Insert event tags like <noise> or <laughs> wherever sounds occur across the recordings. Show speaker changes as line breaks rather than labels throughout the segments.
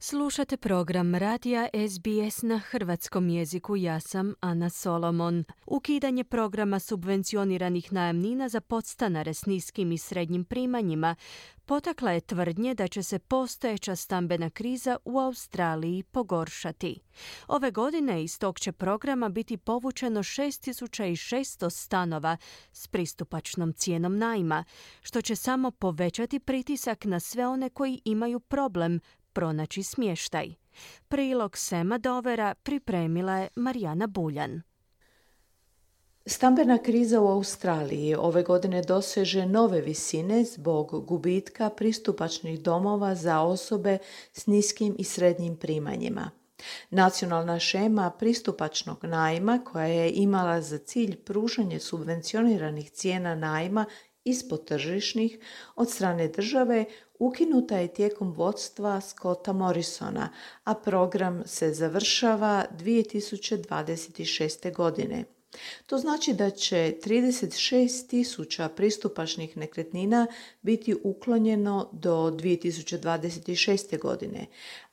Slušate program Radija SBS na hrvatskom jeziku. Ja sam Ana Solomon. Ukidanje programa subvencioniranih najamnina za podstanare s niskim i srednjim primanjima potakla je tvrdnje da će se postojeća stambena kriza u Australiji pogoršati. Ove godine iz tog će programa biti povučeno 6600 stanova s pristupačnom cijenom najma, što će samo povećati pritisak na sve one koji imaju problem pronaći smještaj. Prilog Sema Dovera pripremila je Marijana Buljan.
Stambena kriza u Australiji ove godine doseže nove visine zbog gubitka pristupačnih domova za osobe s niskim i srednjim primanjima. Nacionalna šema pristupačnog najma koja je imala za cilj pružanje subvencioniranih cijena najma ispod tržišnih od strane države ukinuta je tijekom vodstva Scotta Morrisona, a program se završava 2026. godine. To znači da će 36 tisuća pristupačnih nekretnina biti uklonjeno do 2026. godine,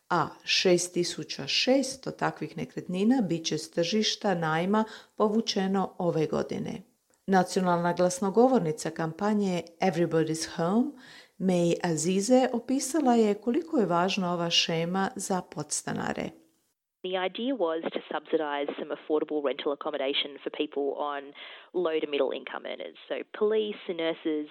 a 6600 takvih nekretnina bit će s tržišta najma povučeno ove godine. Nacionalna glasnogovornica kampanje Everybody's Home May Azize opisala je koliko je važna ova šema za podstanare.
The idea was to subsidise some affordable rental accommodation for people on low to middle income earners. So police, nurses,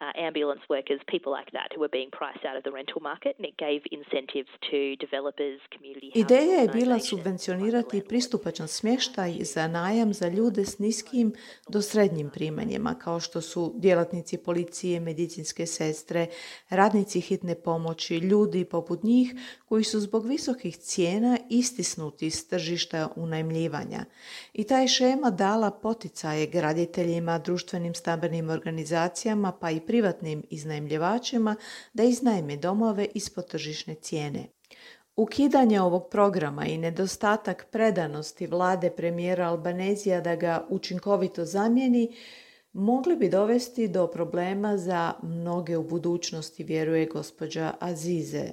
uh, ambulance workers, people like that who were being priced out of the rental market, and it gave incentives to developers, community
Ideja je bila subvencionirati pristupačan smještaj za najam za ljude s niskim do srednjim primanjima, kao što su djelatnici policije, medicinske sestre, radnici hitne pomoći, ljudi poput njih koji su zbog visokih cijena istisnuti iz tržišta unajmljivanja. I ta je šema dala poticaje graditeljima, društvenim stambenim organizacijama pa i privatnim iznajmljivačima da iznajme domove ispod tržišne cijene. Ukidanje ovog programa i nedostatak predanosti vlade premijera Albanezija da ga učinkovito zamijeni mogli bi dovesti do problema za mnoge u budućnosti, vjeruje gospođa Azize.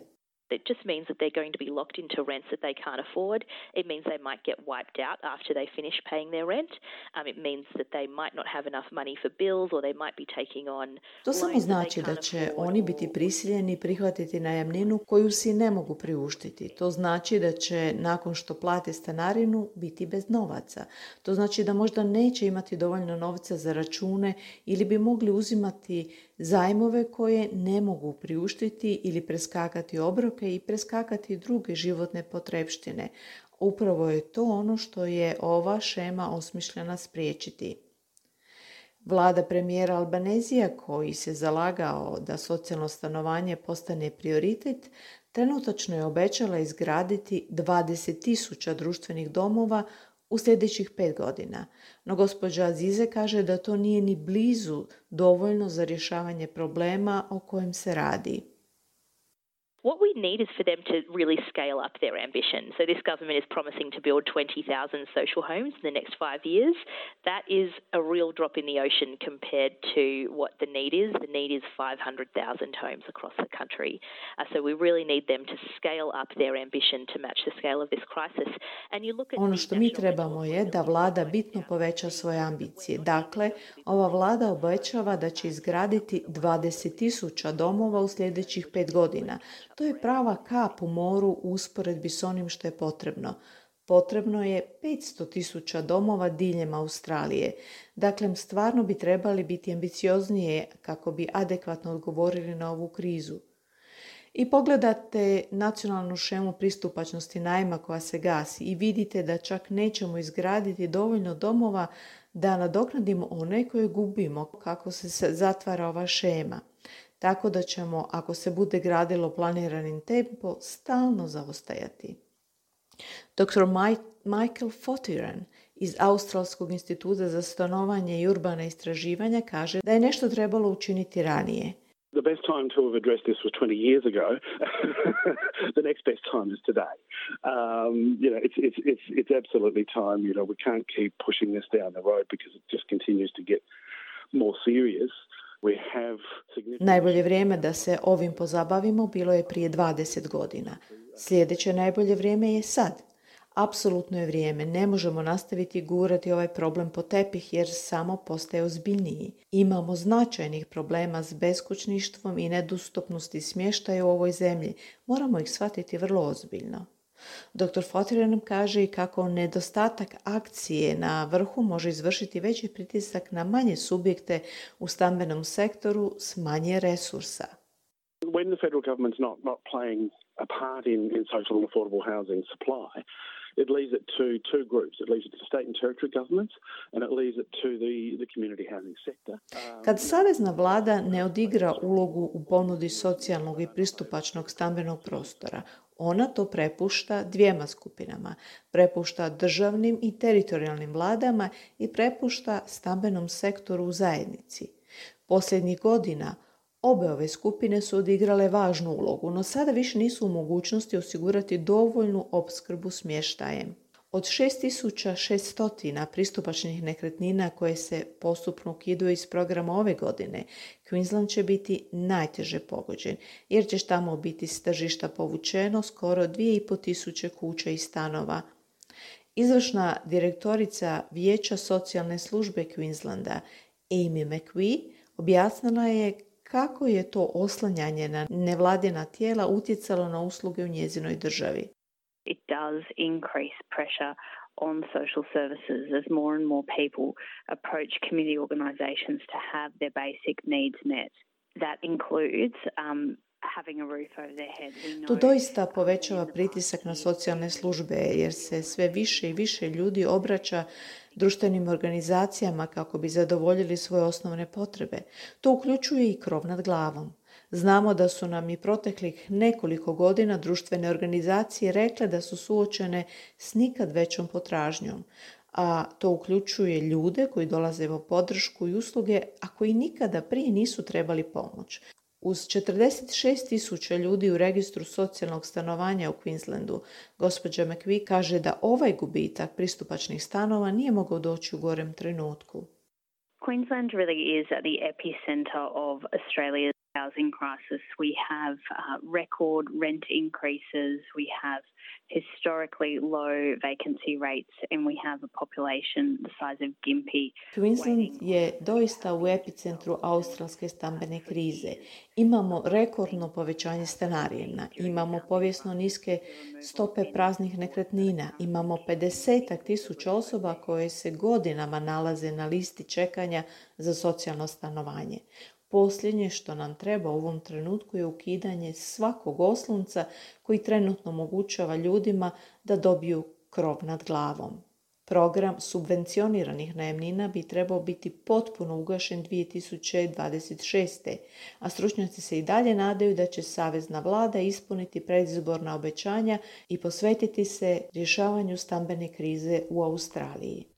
It just means that they're going to be locked into rents that they can't afford. It means they might get wiped out after they finish paying their rent. Um, it means that they might not have enough money for bills or they might be taking on
To samo znači da će oni biti prisiljeni prihvatiti najamninu koju si ne mogu priuštiti. To znači da će nakon što plate stanarinu biti bez novaca. To znači da možda neće imati dovoljno novca za račune ili bi mogli uzimati zajmove koje ne mogu priuštiti ili preskakati i preskakati druge životne potrepštine. Upravo je to ono što je ova šema osmišljena spriječiti. Vlada premijera Albanezija, koji se zalagao da socijalno stanovanje postane prioritet, trenutačno je obećala izgraditi 20.000 društvenih domova u sljedećih pet godina. No gospođa Azize kaže da to nije ni blizu dovoljno za rješavanje problema o kojem se radi.
What we need is for them to really scale up their ambition. So, this government is promising to build 20,000 social homes in the next five years. That is a real drop in the ocean compared to what the need is. The need is 500,000 homes across the country. Uh, so, we really need them to scale up their ambition to match the scale of this crisis.
And you look at ono što mi trebamo je da vlada bitno poveća svoje ambicije. Dakle, ova vlada obećava da će izgraditi 20.000 domova u sljedećih pet godina. To je prava kap u moru u usporedbi s onim što je potrebno. Potrebno je 500 tisuća domova diljem Australije. Dakle, stvarno bi trebali biti ambicioznije kako bi adekvatno odgovorili na ovu krizu. I pogledate nacionalnu šemu pristupačnosti najma koja se gasi i vidite da čak nećemo izgraditi dovoljno domova da nadoknadimo one koje gubimo kako se zatvara ova šema tako da ćemo, ako se bude gradilo planiranim tempo, stalno zaostajati. Dr. Michael Fotiran iz Australskog instituta za stanovanje i urbana istraživanja kaže da je nešto trebalo učiniti ranije.
The best time to have addressed this was 20 years ago. <laughs> the next best time is today. Um, you know, it's, it's, it's, it's absolutely time. You know, we can't keep pushing this down the road because it just continues to get more serious.
Najbolje vrijeme da se ovim pozabavimo bilo je prije 20 godina. Sljedeće najbolje vrijeme je sad. Apsolutno je vrijeme, ne možemo nastaviti gurati ovaj problem po tepih jer samo postaje ozbiljniji. Imamo značajnih problema s beskućništvom i nedostupnosti smještaja u ovoj zemlji. Moramo ih shvatiti vrlo ozbiljno. Dr. Fotirer nam kaže i kako nedostatak akcije na vrhu može izvršiti veći pritisak na manje subjekte u stambenom sektoru s manje resursa.
When the federal government's not, not playing a part in, in social and affordable housing supply, it leaves it to two groups. It leaves it to state and territory governments and it leaves it to the, the community housing sector.
Um, Kad savezna vlada ne odigra ulogu u ponudi socijalnog i pristupačnog stambenog prostora, ona to prepušta dvijema skupinama. Prepušta državnim i teritorijalnim vladama i prepušta stambenom sektoru u zajednici. Posljednjih godina Obe ove skupine su odigrale važnu ulogu, no sada više nisu u mogućnosti osigurati dovoljnu opskrbu smještajem. Od 6600 pristupačnih nekretnina koje se postupno ukidaju iz programa ove godine, Queensland će biti najteže pogođen, jer će tamo biti s tržišta povučeno skoro 2500 kuća i stanova. Izvršna direktorica Vijeća socijalne službe Queenslanda, Amy McVie, objasnila je kako je to oslanjanje na nevladina tijela utjecalo na usluge u njezinoj državi.
It does increase pressure on social services as more and more people approach community organisations to have their basic needs met. That includes um,
to doista povećava pritisak na socijalne službe jer se sve više i više ljudi obraća društvenim organizacijama kako bi zadovoljili svoje osnovne potrebe. To uključuje i krov nad glavom. Znamo da su nam i proteklih nekoliko godina društvene organizacije rekle da su suočene s nikad većom potražnjom, a to uključuje ljude koji dolaze po podršku i usluge, a koji nikada prije nisu trebali pomoć. Uz 46 tisuća ljudi u registru socijalnog stanovanja u Queenslandu, gospođa McVie kaže da ovaj gubitak pristupačnih stanova nije mogao doći u gorem trenutku.
Queensland really is at the epicenter of Australia's housing crisis. We have uh, record rent increases, we have historically low vacancy rates and we have a population the size of Gympie.
Queensland je doista u epicentru australske stambene krize. Imamo rekordno povećanje stanarina, imamo povijesno niske stope praznih nekretnina, imamo 50 tisuća osoba koje se godinama nalaze na listi čekanja za socijalno stanovanje. Posljednje što nam treba u ovom trenutku je ukidanje svakog oslunca koji trenutno omogućava ljudima da dobiju krov nad glavom. Program subvencioniranih najemnina bi trebao biti potpuno ugašen 2026. a stručnjaci se i dalje nadaju da će Savezna vlada ispuniti predizborna obećanja i posvetiti se rješavanju stambene krize u Australiji.